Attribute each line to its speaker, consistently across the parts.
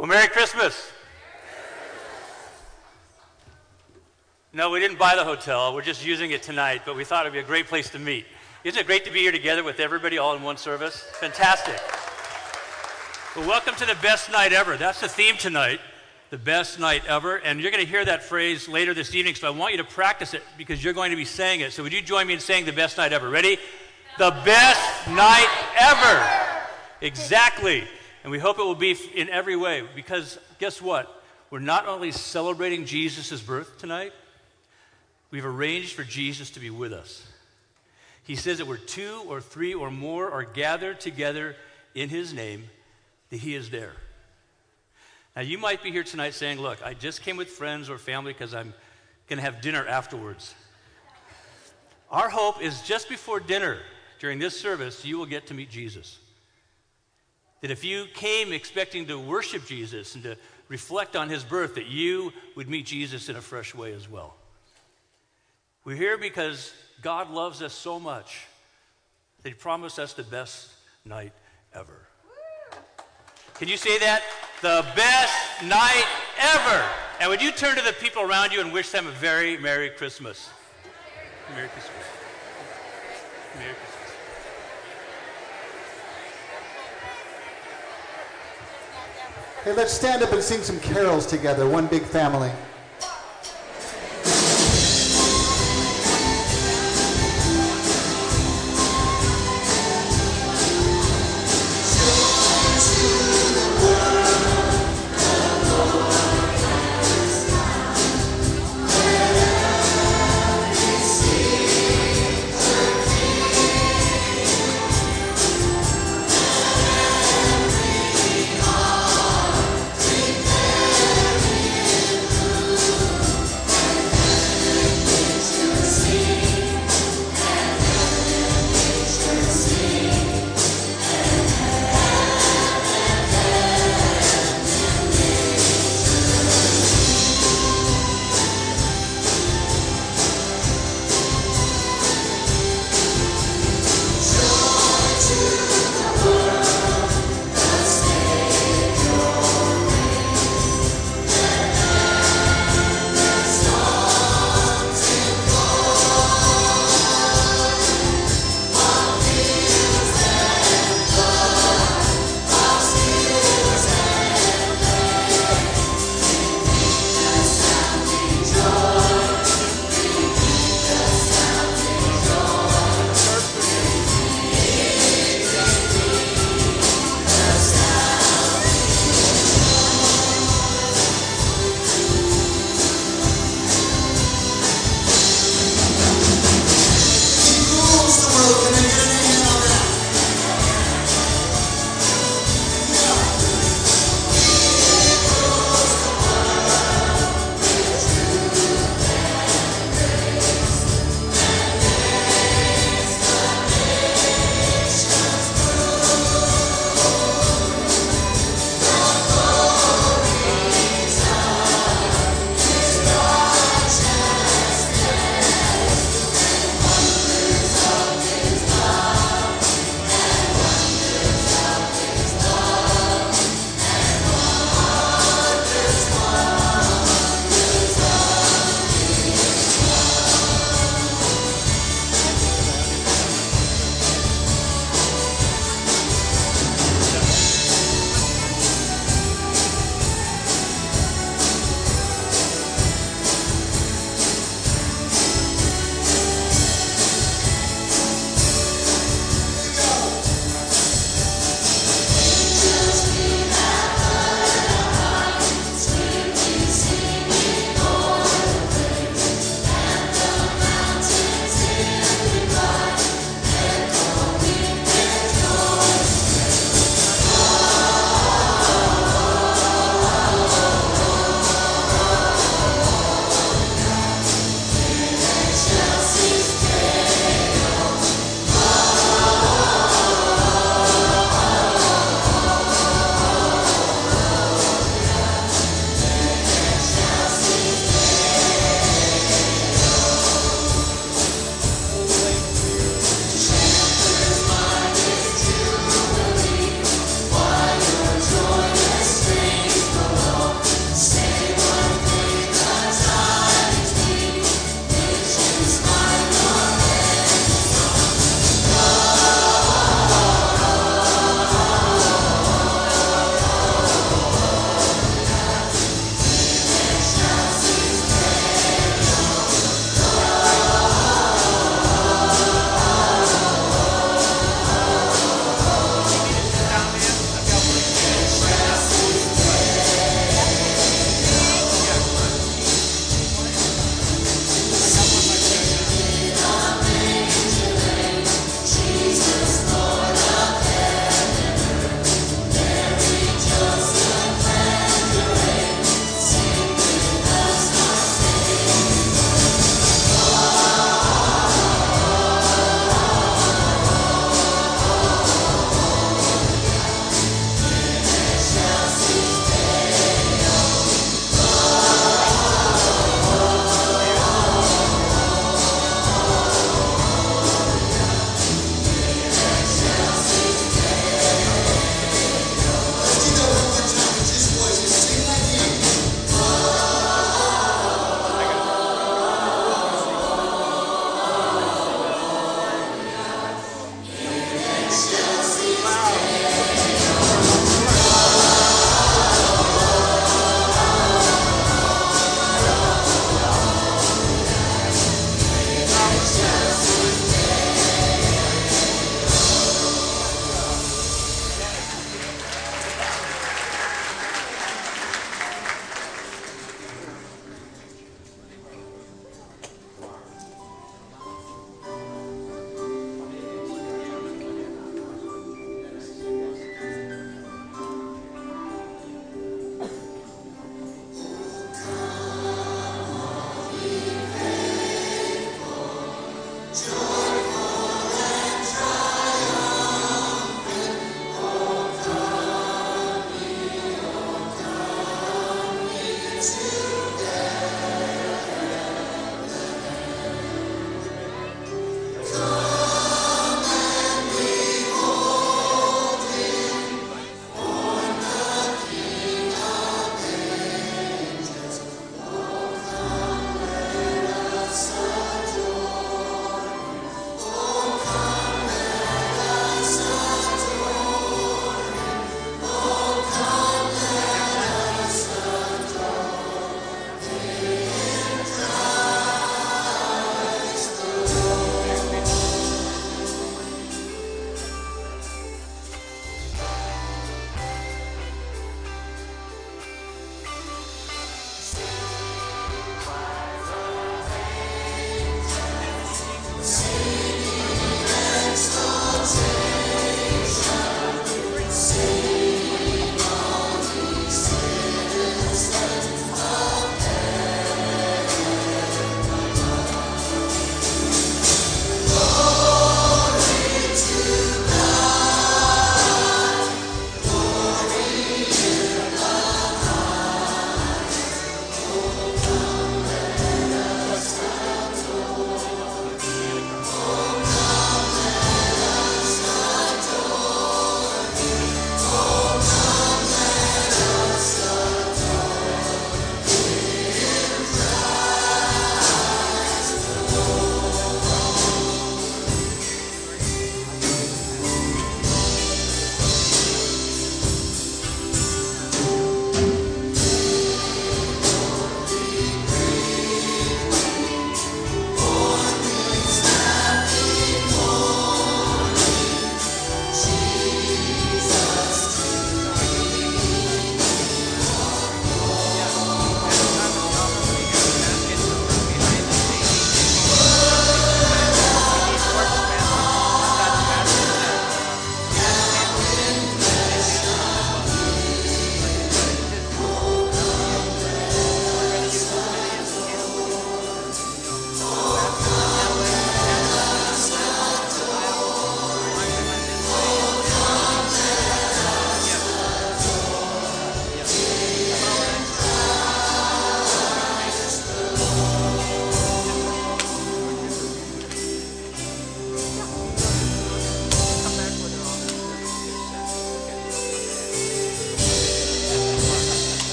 Speaker 1: Well, Merry Christmas. No, we didn't buy the hotel. We're just using it tonight, but we thought it'd be a great place to meet. Isn't it great to be here together with everybody all in one service? Fantastic. Well, welcome to the best night ever. That's the theme tonight, the best night ever. And you're going to hear that phrase later this evening, so I want you to practice it because you're going to be saying it. So would you join me in saying the best night ever? Ready? The best night ever. Exactly. And we hope it will be in every way because guess what? We're not only celebrating Jesus' birth tonight, we've arranged for Jesus to be with us. He says that where two or three or more are gathered together in his name, that he is there. Now, you might be here tonight saying, Look, I just came with friends or family because I'm going to have dinner afterwards. Our hope is just before dinner, during this service, you will get to meet Jesus. That if you came expecting to worship Jesus and to reflect on his birth, that you would meet Jesus in a fresh way as well. We're here because God loves us so much that he promised us the best night ever. Can you say that? The best night ever. And would you turn to the people around you and wish them a very Merry Christmas? Merry Christmas. Merry Christmas.
Speaker 2: Hey, let's stand up and sing some carols together, one big family.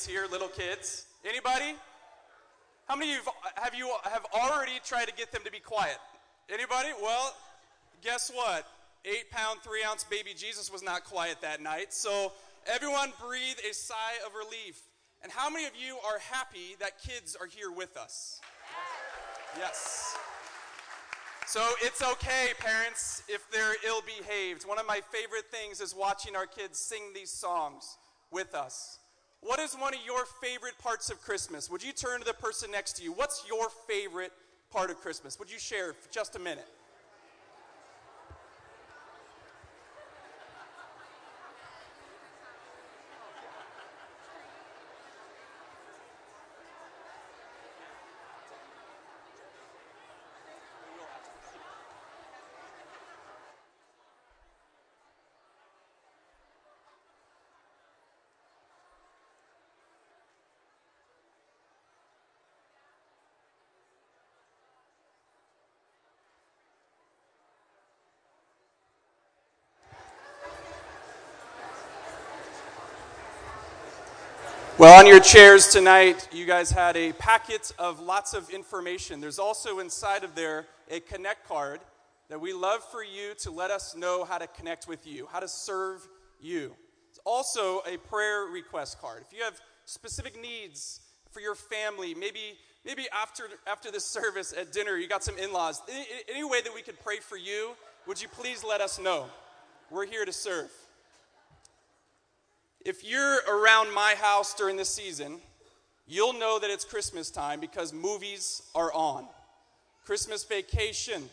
Speaker 3: Kids here, little kids. Anybody? How many of you have you have already tried to get them to be quiet? Anybody? Well, guess what? Eight pound, three ounce baby Jesus was not quiet that night. So everyone breathe a sigh of relief. And how many of you are happy that kids are here with us? Yes. So it's okay, parents, if they're ill behaved. One of my favorite things is watching our kids sing these songs with us. What is one of your favorite parts of Christmas? Would you turn to the person next to you? What's your favorite part of Christmas? Would you share for just a minute? Well, on your chairs tonight, you guys had a packet of lots of information. There's also inside of there a connect card that we love for you to let us know how to connect with you, how to serve you. It's also a prayer request card. If you have specific needs for your family, maybe maybe after after this service at dinner, you got some in-laws. Any, any way that we could pray for you, would you please let us know? We're here to serve. If you're around my house during this season, you'll know that it's Christmas time because movies are on. Christmas Vacation,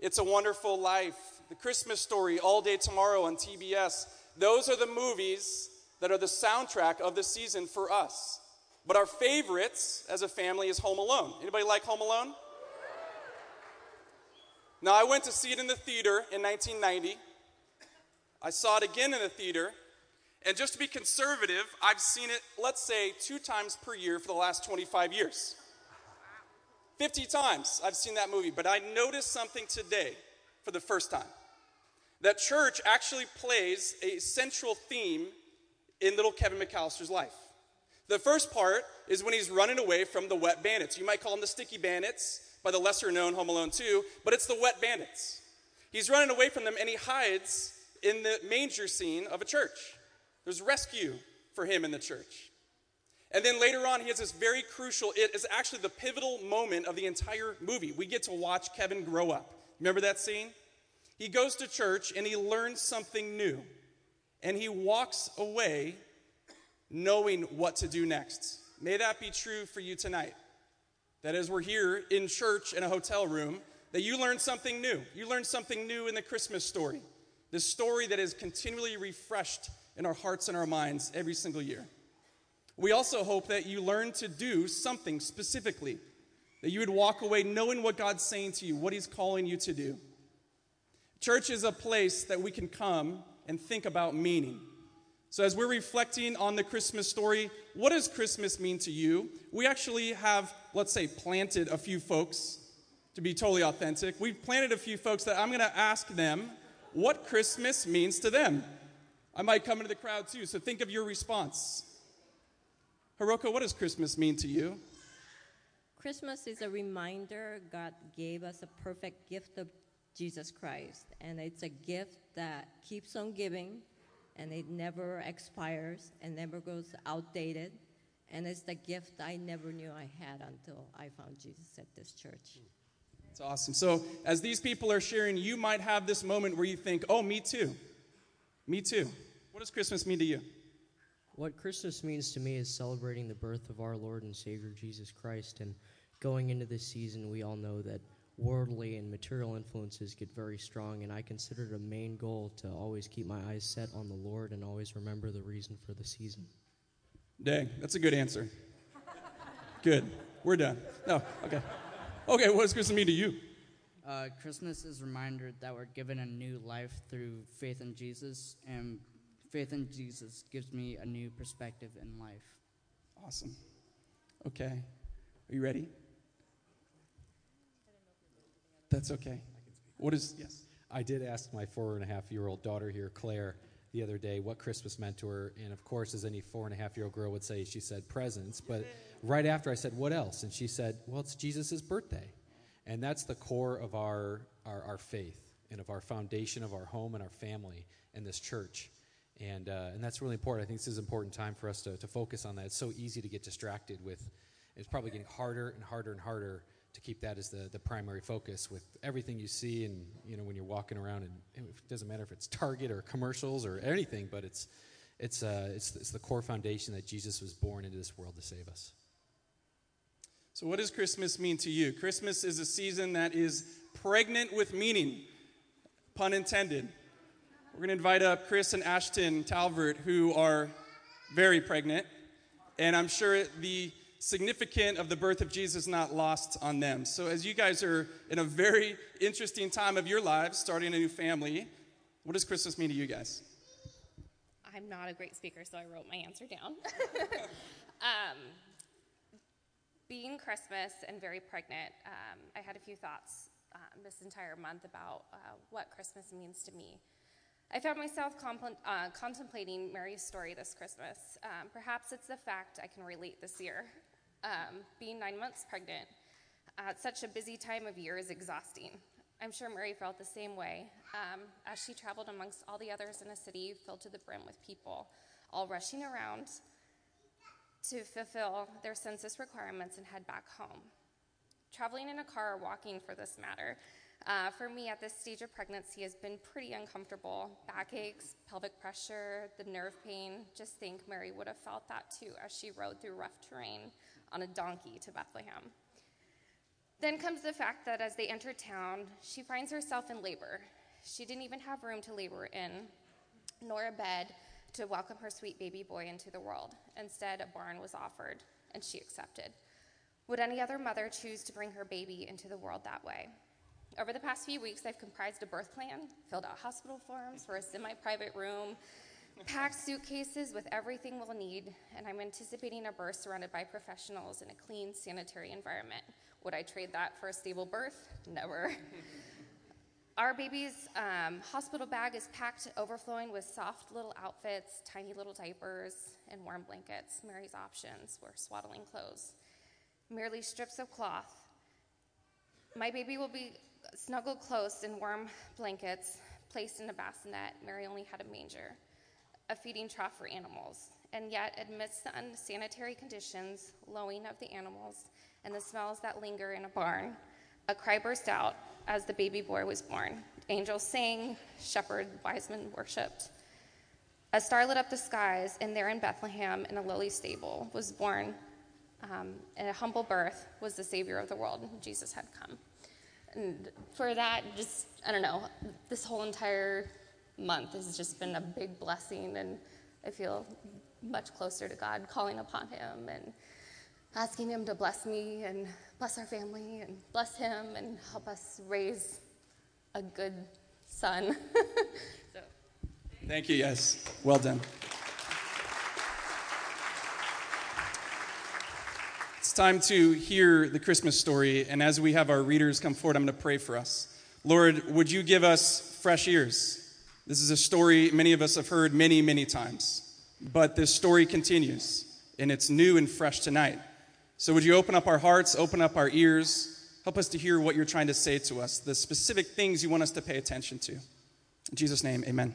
Speaker 3: It's a Wonderful Life, The Christmas Story, All Day Tomorrow on TBS. Those are the movies that are the soundtrack of the season for us. But our favorites as a family is Home Alone. Anybody like Home Alone? Now, I went to see it in the theater in 1990. I saw it again in the theater and just to be conservative, I've seen it, let's say, two times per year for the last 25 years. 50 times I've seen that movie, but I noticed something today for the first time. That church actually plays a central theme in little Kevin McAllister's life. The first part is when he's running away from the wet bandits. You might call them the sticky bandits by the lesser known Home Alone 2, but it's the wet bandits. He's running away from them and he hides in the manger scene of a church. There's rescue for him in the church. And then later on, he has this very crucial, it is actually the pivotal moment of the entire movie. We get to watch Kevin grow up. Remember that scene? He goes to church and he learns something new. And he walks away knowing what to do next. May that be true for you tonight. That as we're here in church in a hotel room, that you learn something new. You learn something new in the Christmas story. the story that is continually refreshed in our hearts and our minds every single year. We also hope that you learn to do something specifically, that you would walk away knowing what God's saying to you, what He's calling you to do. Church is a place that we can come and think about meaning. So, as we're reflecting on the Christmas story, what does Christmas mean to you? We actually have, let's say, planted a few folks to be totally authentic. We've planted a few folks that I'm going to ask them what Christmas means to them. I might come into the crowd too, so think of your response. Hiroko, what does Christmas mean to you?
Speaker 4: Christmas is a reminder God gave us a perfect gift of Jesus Christ, and it's a gift that keeps on giving, and it never expires and never goes outdated. And it's the gift I never knew I had until I found Jesus at this church.
Speaker 3: It's awesome. So, as these people are sharing, you might have this moment where you think, oh, me too. Me too. What does Christmas mean to you?
Speaker 5: What Christmas means to me is celebrating the birth of our Lord and Savior Jesus Christ. And going into this season, we all know that worldly and material influences get very strong, and I consider it a main goal to always keep my eyes set on the Lord and always remember the reason for the season.
Speaker 3: Dang, that's a good answer. good. We're done. No, okay. Okay, what does Christmas mean to you?
Speaker 6: Uh, Christmas is a reminder that we're given a new life through faith in Jesus, and faith in Jesus gives me a new perspective in life.
Speaker 3: Awesome. Okay. Are you ready? That's okay. What is, yes?
Speaker 7: I did ask my four and a half year old daughter here, Claire, the other day what Christmas meant to her. And of course, as any four and a half year old girl would say, she said presents. But right after I said, What else? And she said, Well, it's Jesus' birthday. And that's the core of our, our, our, faith and of our foundation of our home and our family and this church. And, uh, and that's really important. I think this is an important time for us to, to focus on that. It's so easy to get distracted with, it's probably getting harder and harder and harder to keep that as the, the primary focus with everything you see and you know when you're walking around and it doesn't matter if it's target or commercials or anything but it's it's, uh, it's, it's the core foundation that jesus was born into this world to save us
Speaker 3: so what does christmas mean to you christmas is a season that is pregnant with meaning pun intended we're going to invite up chris and ashton talvert who are very pregnant and i'm sure the significant of the birth of Jesus not lost on them. So, as you guys are in a very interesting time of your lives, starting a new family, what does Christmas mean to you guys?
Speaker 8: I'm not a great speaker, so I wrote my answer down. um, being Christmas and very pregnant, um, I had a few thoughts um, this entire month about uh, what Christmas means to me. I found myself uh, contemplating Mary's story this Christmas. Um, perhaps it's the fact I can relate this year um, being nine months pregnant at such a busy time of year is exhausting. I'm sure Mary felt the same way um, as she traveled amongst all the others in a city filled to the brim with people, all rushing around to fulfill their census requirements and head back home. Traveling in a car or walking, for this matter, uh, for me at this stage of pregnancy has been pretty uncomfortable. Backaches, pelvic pressure, the nerve pain. Just think Mary would have felt that too as she rode through rough terrain on a donkey to Bethlehem. Then comes the fact that as they enter town, she finds herself in labor. She didn't even have room to labor in, nor a bed to welcome her sweet baby boy into the world. Instead, a barn was offered, and she accepted. Would any other mother choose to bring her baby into the world that way? Over the past few weeks, I've comprised a birth plan, filled out hospital forms for a semi private room, packed suitcases with everything we'll need, and I'm anticipating a birth surrounded by professionals in a clean, sanitary environment. Would I trade that for a stable birth? Never. Our baby's um, hospital bag is packed overflowing with soft little outfits, tiny little diapers, and warm blankets. Mary's options were swaddling clothes, merely strips of cloth. My baby will be snuggled close in warm blankets, placed in a bassinet. Mary only had a manger a feeding trough for animals. And yet, amidst the unsanitary conditions, lowing of the animals, and the smells that linger in a barn, a cry burst out as the baby boy was born. Angels sang, shepherd, wise men worshipped. A star lit up the skies, and there in Bethlehem, in a lowly stable, was born, um, in a humble birth, was the Savior of the world. Jesus had come. And for that, just, I don't know, this whole entire month has just been a big blessing, and I feel much closer to God, calling upon Him and asking Him to bless me and bless our family and bless Him and help us raise a good son. so.
Speaker 3: Thank you, yes. Well done. Time to hear the Christmas story, and as we have our readers come forward, I'm going to pray for us. Lord, would you give us fresh ears? This is a story many of us have heard many, many times, but this story continues, and it's new and fresh tonight. So, would you open up our hearts, open up our ears, help us to hear what you're trying to say to us, the specific things you want us to pay attention to? In Jesus' name, amen.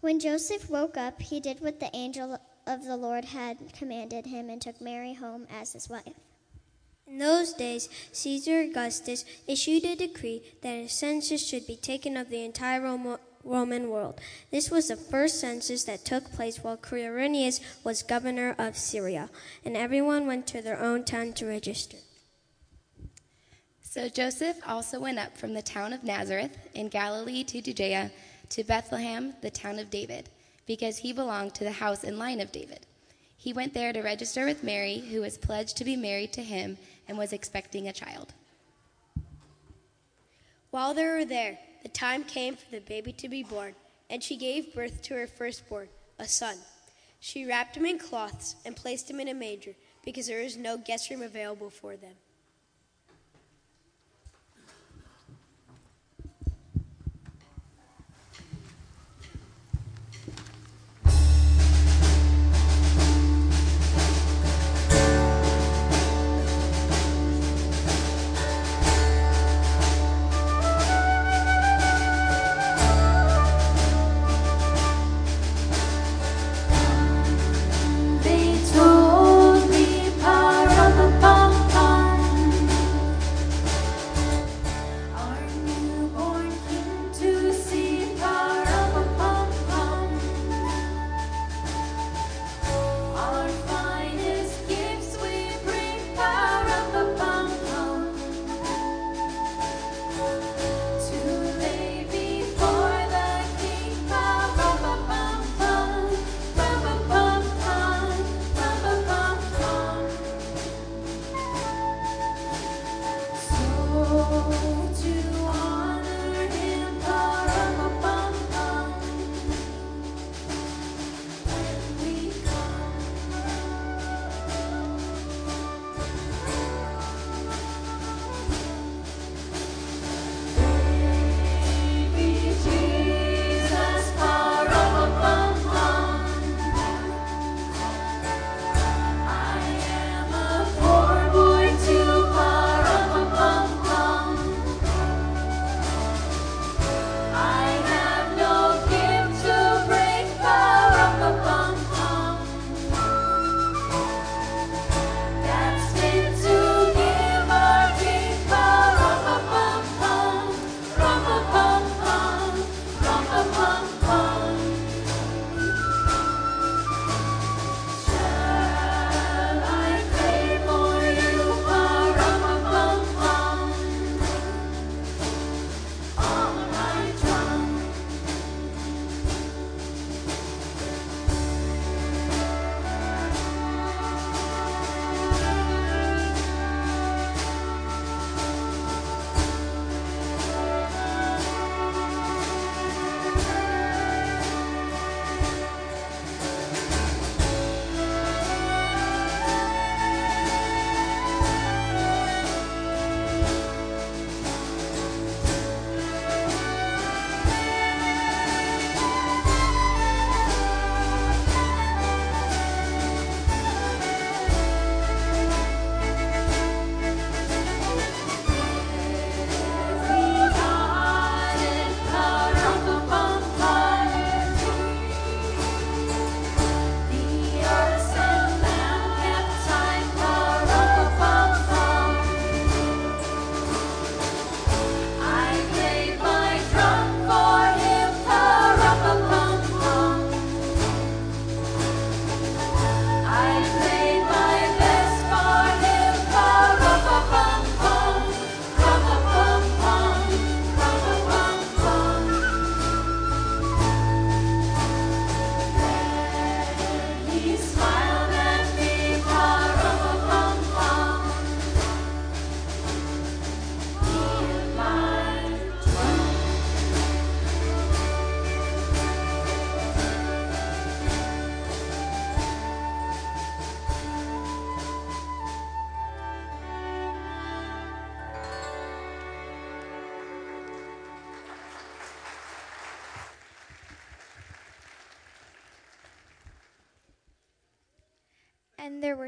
Speaker 9: When Joseph woke up, he did what the angel of the Lord had commanded him and took Mary home as his wife.
Speaker 10: In those days, Caesar Augustus issued a decree that a census should be taken of the entire Roman world. This was the first census that took place while Quirinius was governor of Syria, and everyone went to their own town to register.
Speaker 11: So Joseph also went up from the town of Nazareth in Galilee to Judea to Bethlehem, the town of David, because he belonged to the house and line of David. He went there to register with Mary, who was pledged to be married to him and was expecting a child.
Speaker 12: While they were there, the time came for the baby to be born, and she gave birth to her firstborn, a son. She wrapped him in cloths and placed him in a manger because there was no guest room available for them.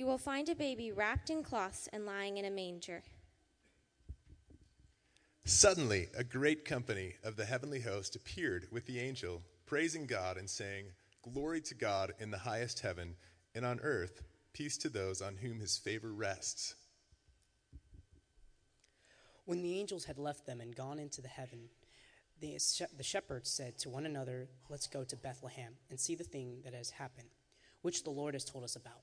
Speaker 13: You will find a baby wrapped in cloths and lying in a manger.
Speaker 14: Suddenly, a great company of the heavenly host appeared with the angel, praising God and saying, Glory to God in the highest heaven, and on earth, peace to those on whom his favor rests.
Speaker 15: When the angels had left them and gone into the heaven, the, the shepherds said to one another, Let's go to Bethlehem and see the thing that has happened, which the Lord has told us about.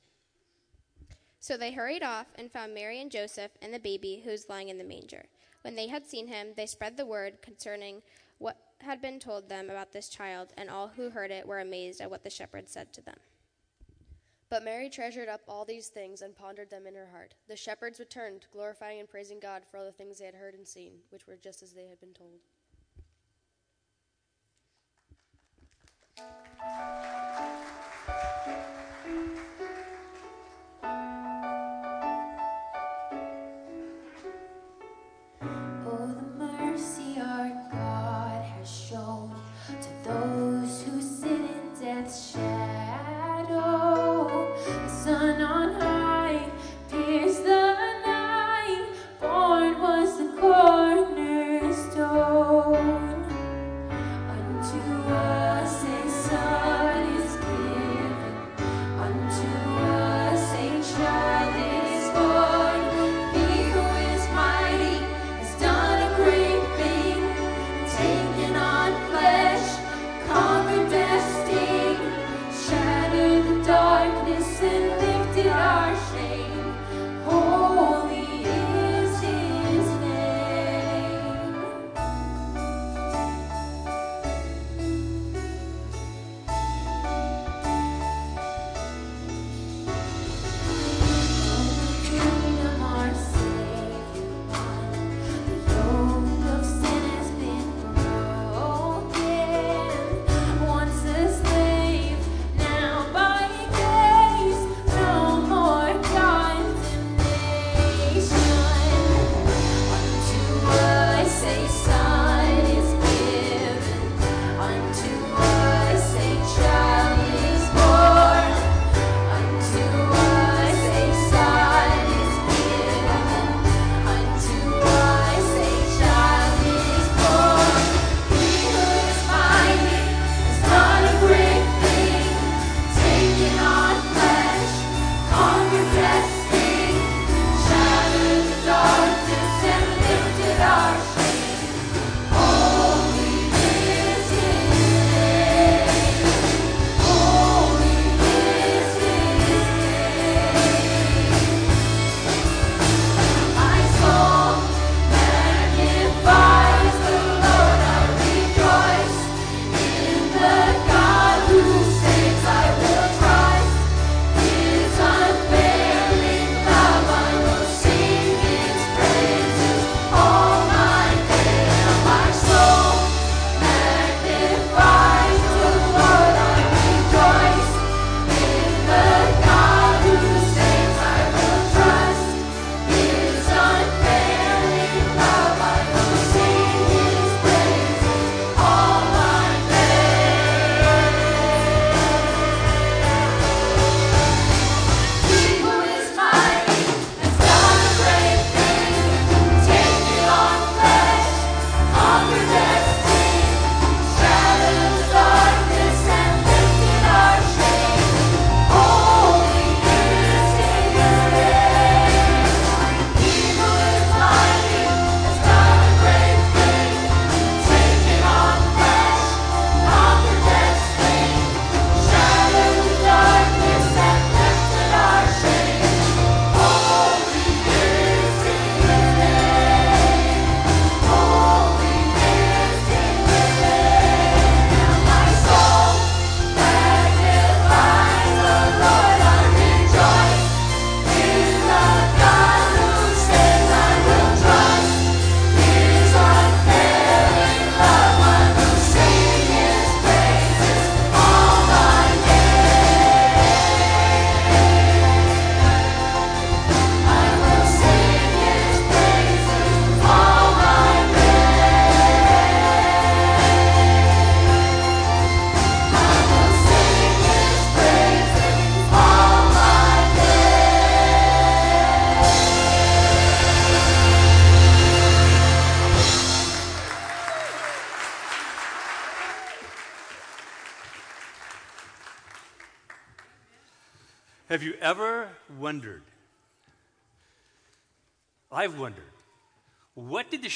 Speaker 16: So they hurried off and found Mary and Joseph and the baby who was lying in the manger. When they had seen him, they spread the word concerning what had been told them about this child, and all who heard it were amazed at what the shepherds said to them.
Speaker 17: But Mary treasured up all these things and pondered them in her heart. The shepherds returned, glorifying and praising God for all the things they had heard and seen, which were just as they had been told.
Speaker 18: Unto us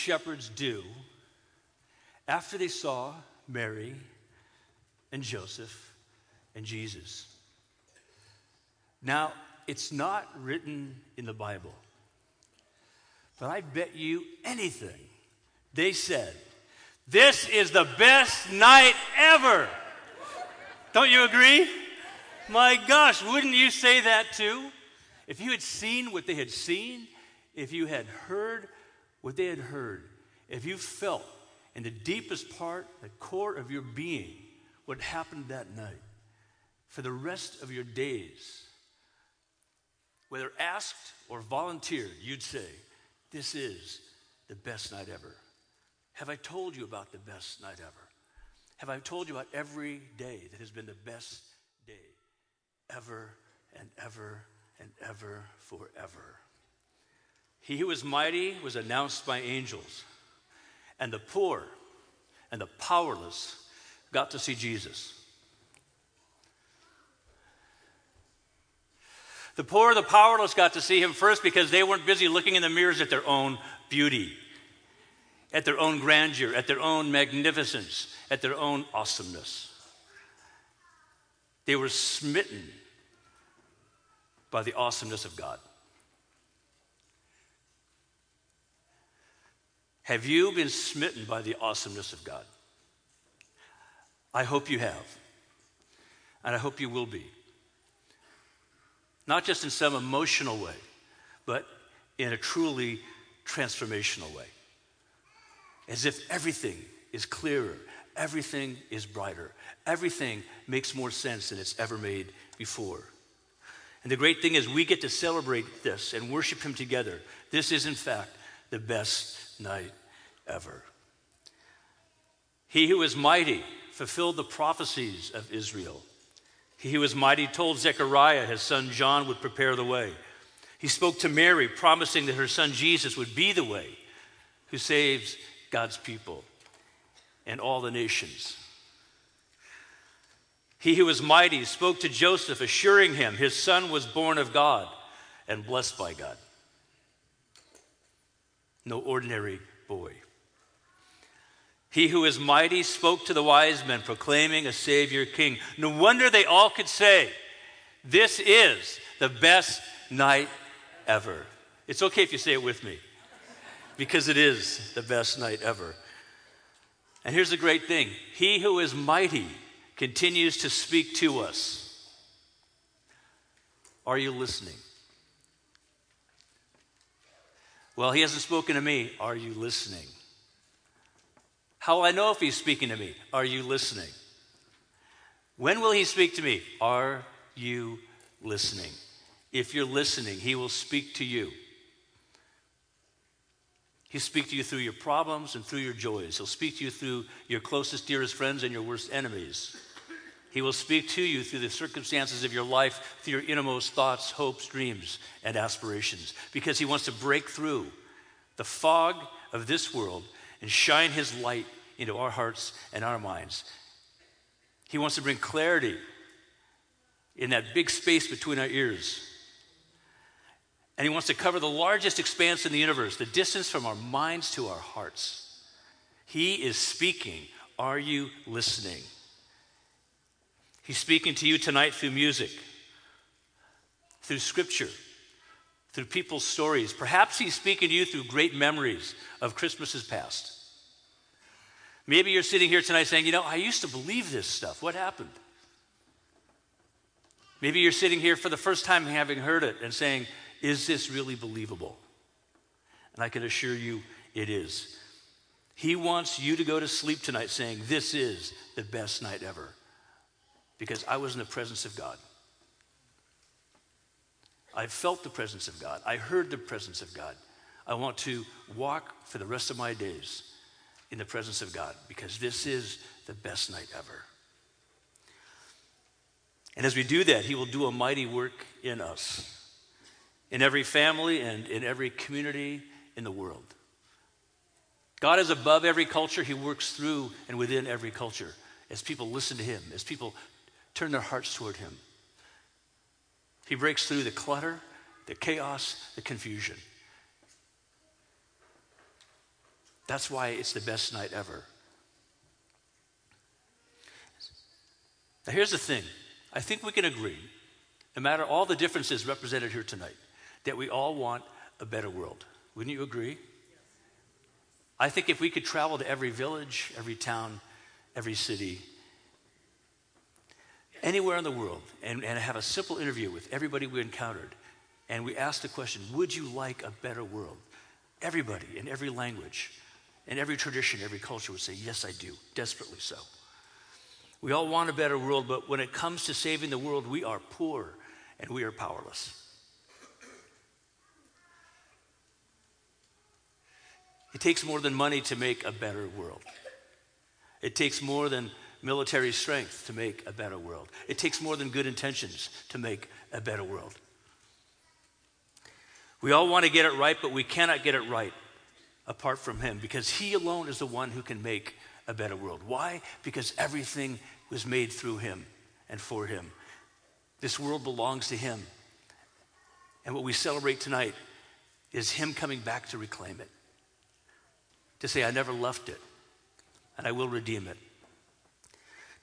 Speaker 1: shepherds do after they saw Mary and Joseph and Jesus? Now, it's not written in the Bible, but I bet you anything they said, This is the best night ever. Don't you agree? My gosh, wouldn't you say that too? If you had seen what they had seen, if you had heard what they had heard, if you felt in the deepest part, the core of your being, what happened that night, for the rest of your days, whether asked or volunteered, you'd say, This is the best night ever. Have I told you about the best night ever? Have I told you about every day that has been the best day ever and ever and ever forever? He who is mighty was announced by angels, and the poor and the powerless got to see Jesus. The poor the powerless got to see him first because they weren't busy looking in the mirrors at their own beauty at their own grandeur, at their own magnificence, at their own awesomeness. They were smitten by the awesomeness of God. Have you been smitten by the awesomeness of God? I hope you have. And I hope you will be. Not just in some emotional way, but in a truly transformational way as if everything is clearer, everything is brighter, everything makes more sense than it's ever made before. And the great thing is, we get to celebrate this and worship Him together. This is, in fact, the best night ever. He who is mighty fulfilled the prophecies of Israel. He who is mighty told Zechariah his son John would prepare the way. He spoke to Mary, promising that her son Jesus would be the way who saves God's people and all the nations. He who was mighty spoke to Joseph, assuring him his son was born of God and blessed by God. No ordinary boy. He who is mighty spoke to the wise men, proclaiming a Savior King. No wonder they all could say, This is the best night ever. It's okay if you say it with me because it is the best night ever. And here's the great thing He who is mighty continues to speak to us. Are you listening? Well, he hasn't spoken to me. Are you listening? How will I know if he's speaking to me? Are you listening? When will he speak to me? Are you listening? If you're listening, he will speak to you. He'll speak to you through your problems and through your joys. He'll speak to you through your closest, dearest friends and your worst enemies. He will speak to you through the circumstances of your life, through your innermost thoughts, hopes, dreams, and aspirations, because He wants to break through the fog of this world and shine His light into our hearts and our minds. He wants to bring clarity in that big space between our ears and he wants to cover the largest expanse in the universe, the distance from our minds to our hearts. He is speaking. Are you listening? He's speaking to you tonight through music, through scripture, through people's stories. Perhaps he's speaking to you through great memories of Christmases past. Maybe you're sitting here tonight saying, You know, I used to believe this stuff. What happened? Maybe you're sitting here for the first time having heard it and saying, is this really believable? And I can assure you it is. He wants you to go to sleep tonight saying, This is the best night ever. Because I was in the presence of God. I felt the presence of God. I heard the presence of God. I want to walk for the rest of my days in the presence of God because this is the best night ever. And as we do that, He will do a mighty work in us in every family and in every community in the world. God is above every culture. He works through and within every culture as people listen to Him, as people turn their hearts toward Him. He breaks through the clutter, the chaos, the confusion. That's why it's the best night ever. Now, here's the thing I think we can agree, no matter all the differences represented here tonight, that we all want a better world. Wouldn't you agree? I think if we could travel to every village, every town, every city, anywhere in the world, and, and have a simple interview with everybody we encountered, and we asked the question, Would you like a better world? Everybody in every language, in every tradition, every culture would say, Yes, I do, desperately so. We all want a better world, but when it comes to saving the world, we are poor and we are powerless. It takes more than money to make a better world. It takes more than military strength to make a better world. It takes more than good intentions to make a better world. We all want to get it right, but we cannot get it right apart from Him because He alone is the one who can make a better world. Why? Because everything was made through Him and for Him. This world belongs to Him. And what we celebrate tonight is Him coming back to reclaim it, to say, I never left it, and I will redeem it.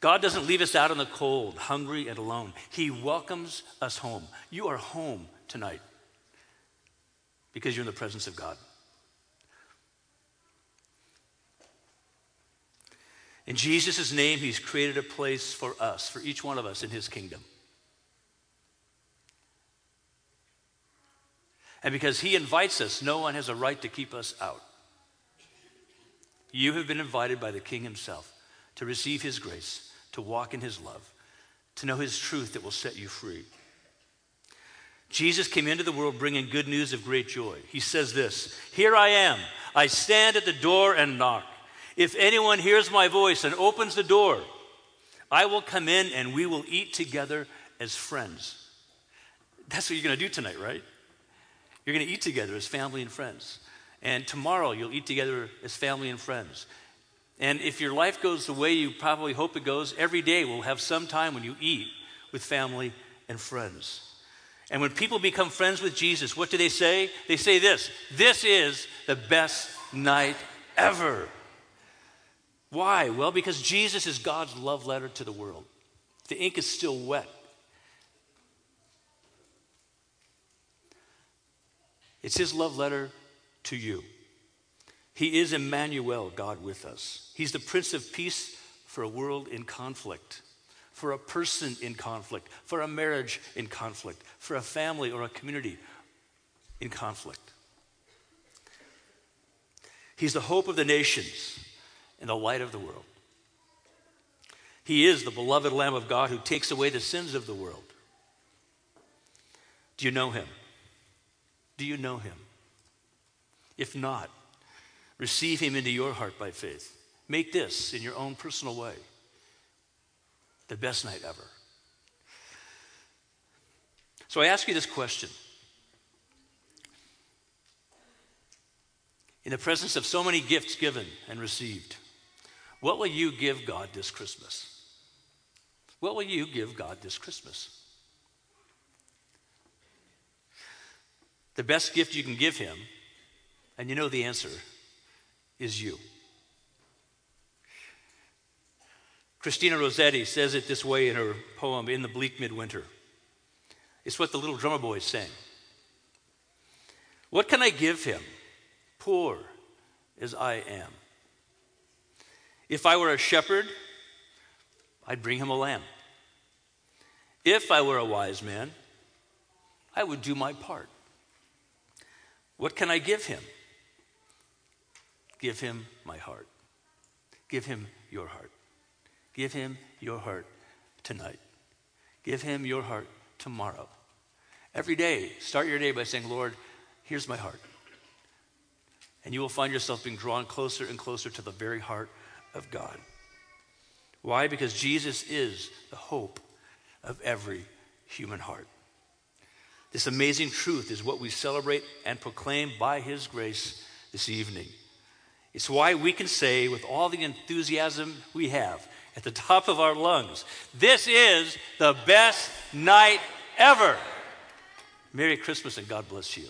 Speaker 1: God doesn't leave us out in the cold, hungry and alone. He welcomes us home. You are home tonight because you're in the presence of God. In Jesus' name, He's created a place for us, for each one of us in His kingdom. And because He invites us, no one has a right to keep us out. You have been invited by the King Himself to receive His grace, to walk in His love, to know His truth that will set you free. Jesus came into the world bringing good news of great joy. He says this Here I am. I stand at the door and knock. If anyone hears my voice and opens the door, I will come in and we will eat together as friends. That's what you're going to do tonight, right? You're going to eat together as family and friends. And tomorrow you'll eat together as family and friends. And if your life goes the way you probably hope it goes, every day we'll have some time when you eat with family and friends. And when people become friends with Jesus, what do they say? They say this This is the best night ever. Why? Well, because Jesus is God's love letter to the world. The ink is still wet. It's his love letter to you. He is Emmanuel, God with us. He's the Prince of Peace for a world in conflict, for a person in conflict, for a marriage in conflict, for a family or a community in conflict. He's the hope of the nations and the light of the world. He is the beloved Lamb of God who takes away the sins of the world. Do you know him? Do you know him? If not, receive him into your heart by faith. Make this in your own personal way the best night ever. So I ask you this question. In the presence of so many gifts given and received, what will you give God this Christmas? What will you give God this Christmas? The best gift you can give Him, and you know the answer, is you. Christina Rossetti says it this way in her poem, In the Bleak Midwinter. It's what the little drummer boy sang. What can I give him, poor as I am? If I were a shepherd, I'd bring him a lamb. If I were a wise man, I would do my part. What can I give him? Give him my heart. Give him your heart. Give him your heart tonight. Give him your heart tomorrow. Every day, start your day by saying, Lord, here's my heart. And you will find yourself being drawn closer and closer to the very heart of God. Why? Because Jesus is the hope of every human heart. This amazing truth is what we celebrate and proclaim by His grace this evening. It's why we can say, with all the enthusiasm we have at the top of our lungs, this is the best night ever. Merry Christmas and God bless you.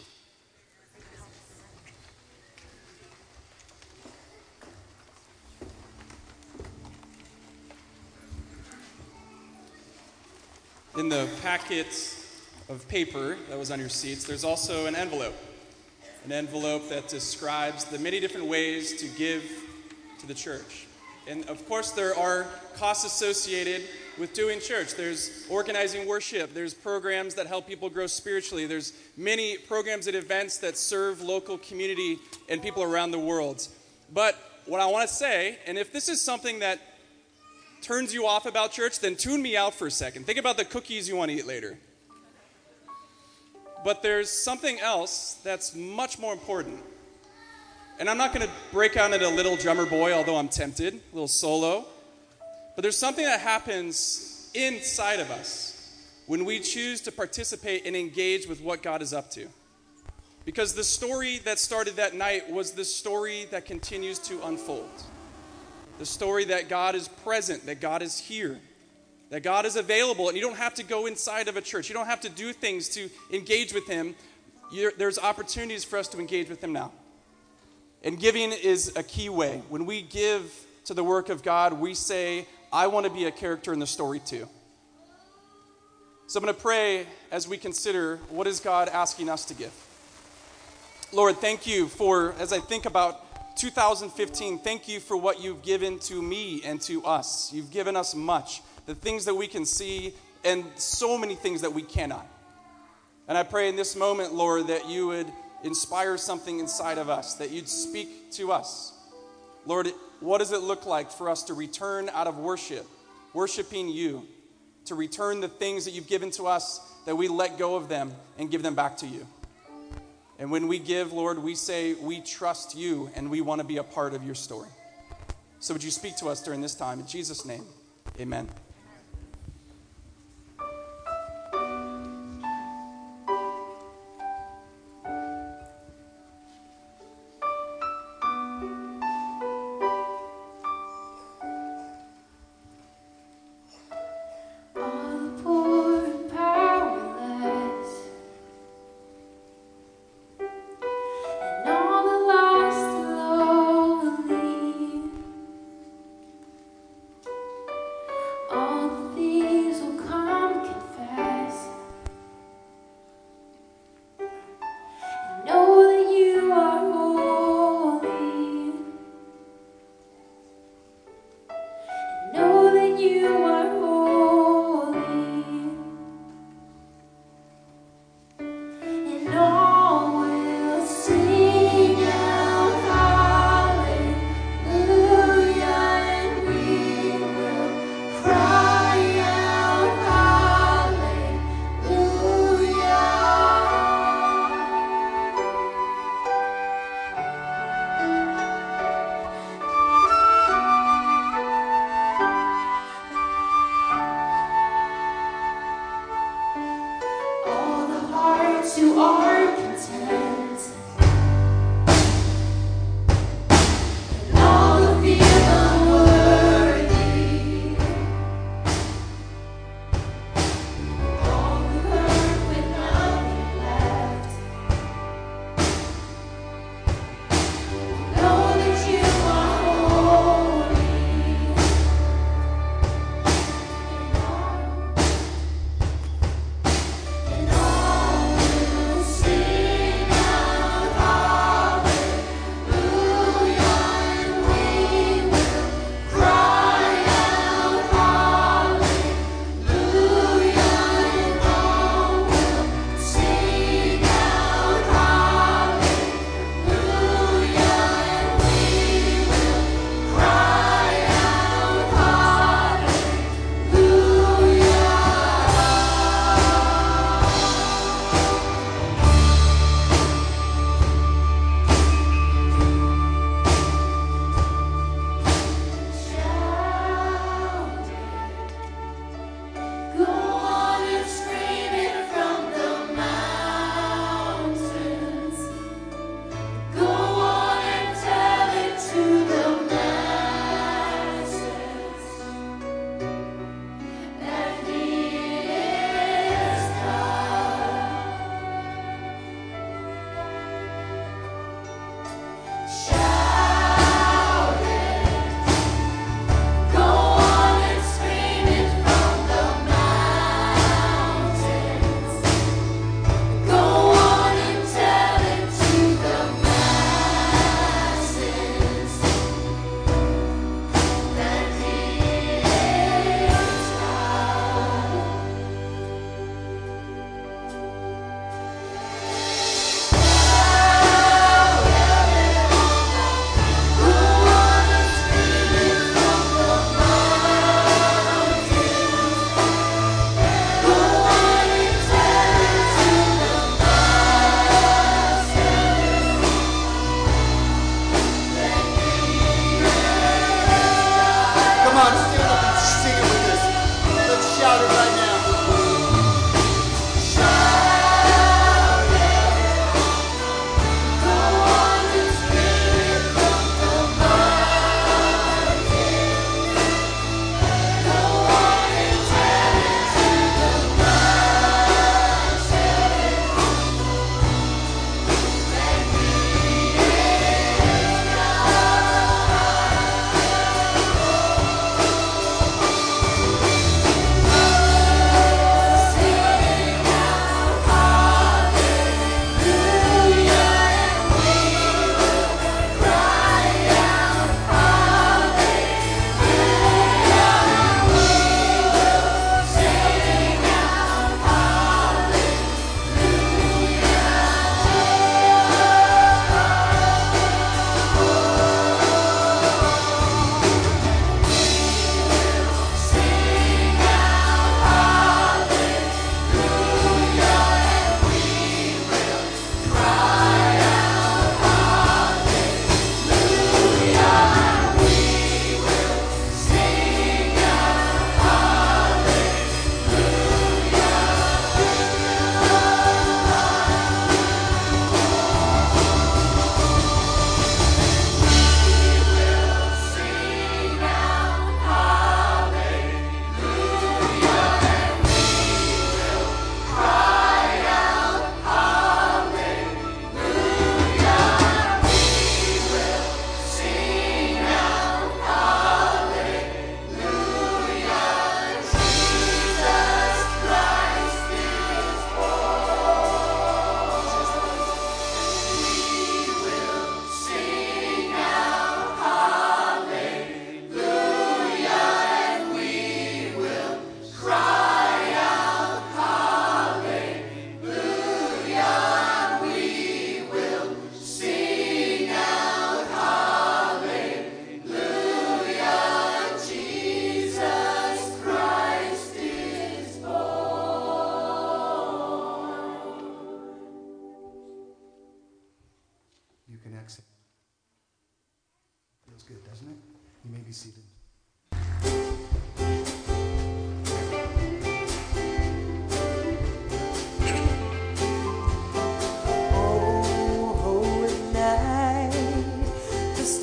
Speaker 3: In the packets of paper that was on your seats, there's also an envelope. An envelope that describes the many different ways to give to the church. And of course, there are costs associated with doing church. There's organizing worship, there's programs that help people grow spiritually, there's many programs and events that serve local community and people around the world. But what I want to say, and if this is something that turns you off about church, then tune me out for a second. Think about the cookies you want to eat later. But there's something else that's much more important. And I'm not going to break out into Little Drummer Boy, although I'm tempted, a little solo. But there's something that happens inside of us when we choose to participate and engage with what God is up to. Because the story that started that night was the story that continues to unfold. The story that God is present, that God is here, that God is available, and you don't have to go inside of a church. You don't have to do things to engage with Him. You're, there's opportunities for us to engage with Him now. And giving is a key way. When we give to the work of God, we say, I want to be a character in the story too. So I'm going to pray as we consider what is God asking us to give. Lord, thank you for, as I think about 2015, thank you for what you've given to me and to us. You've given us much, the things that we can see, and so many things that we cannot. And I pray in this moment, Lord, that you would inspire something inside of us, that you'd speak to us. Lord, what does it look like for us to return out of worship, worshiping you, to return the things that you've given to us, that we let go of them and give them back to you? And when we give, Lord, we say we trust you and we want to be a part of your story. So would you speak to us during this time? In Jesus' name, amen.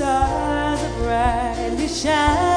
Speaker 19: Stars are brightly shining.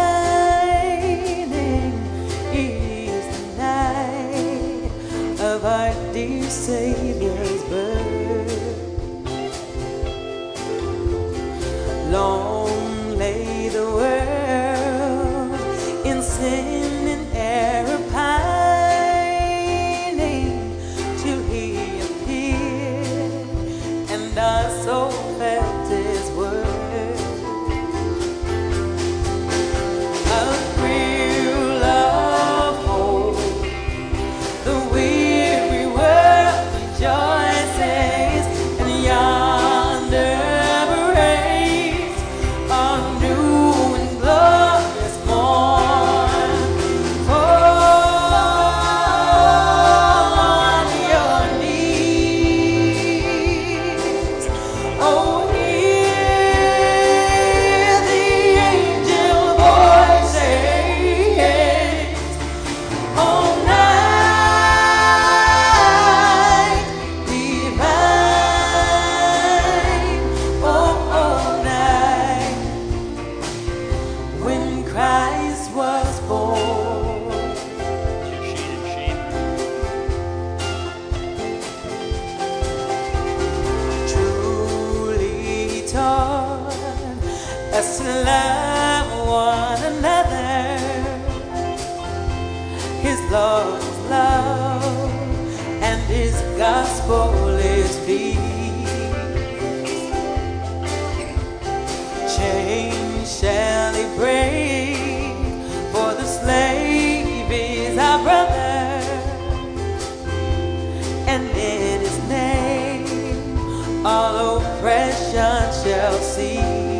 Speaker 19: Shall cease.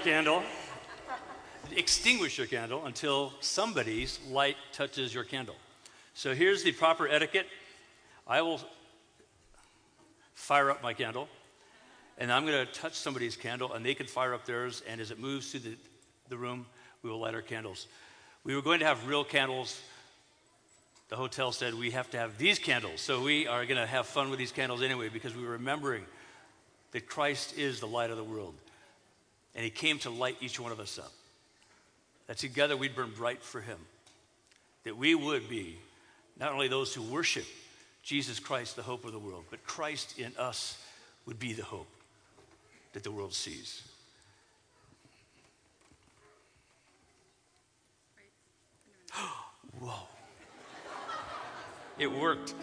Speaker 1: Candle. Extinguish your candle until somebody's light touches your candle. So here's the proper etiquette. I will fire up my candle, and I'm going to touch somebody's candle, and they can fire up theirs. And as it moves through the, the room, we will light our candles. We were going to have real candles. The hotel said we have to have these candles. So we are going to have fun with these candles anyway because we're remembering that Christ is the light of the world. And he came to light each one of us up. That together we'd burn bright for him. That we would be not only those who worship Jesus Christ, the hope of the world, but Christ in us would be the hope that the world sees. Whoa. It worked.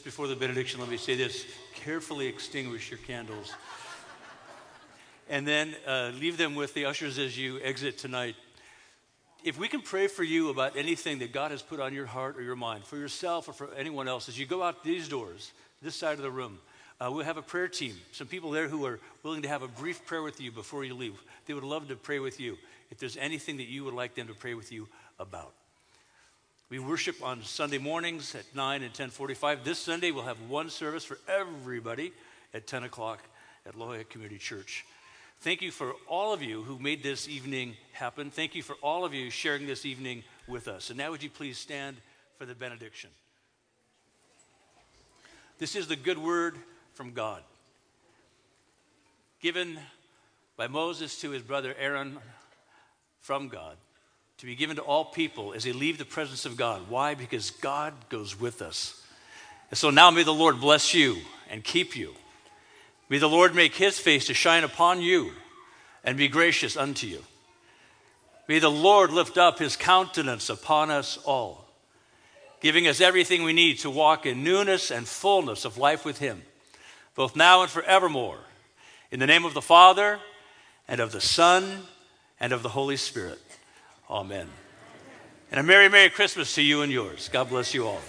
Speaker 1: Just before the benediction, let me say this carefully extinguish your candles. and then uh, leave them with the ushers as you exit tonight. If we can pray for you about anything that God has put on your heart or your mind, for yourself or for anyone else, as you go out these doors, this side of the room, uh, we'll have a prayer team. Some people there who are willing to have a brief prayer with you before you leave. They would love to pray with you if there's anything that you would like them to pray with you about. We worship on Sunday mornings at 9 and 1045. This Sunday, we'll have one service for everybody at 10 o'clock at La Jolla Community Church. Thank you for all of you who made this evening happen. Thank you for all of you sharing this evening with us. And now, would you please stand for the benediction? This is the good word from God, given by Moses to his brother Aaron from God to be given to all people as they leave the presence of God. Why? Because God goes with us. And so now may the Lord bless you and keep you. May the Lord make his face to shine upon you and be gracious unto you. May the Lord lift up his countenance upon us all, giving us everything we need to walk in newness and fullness of life with him, both now and forevermore. In the name of the Father, and of the Son, and of the Holy Spirit. Amen. And a Merry, Merry Christmas to you and yours. God bless you all.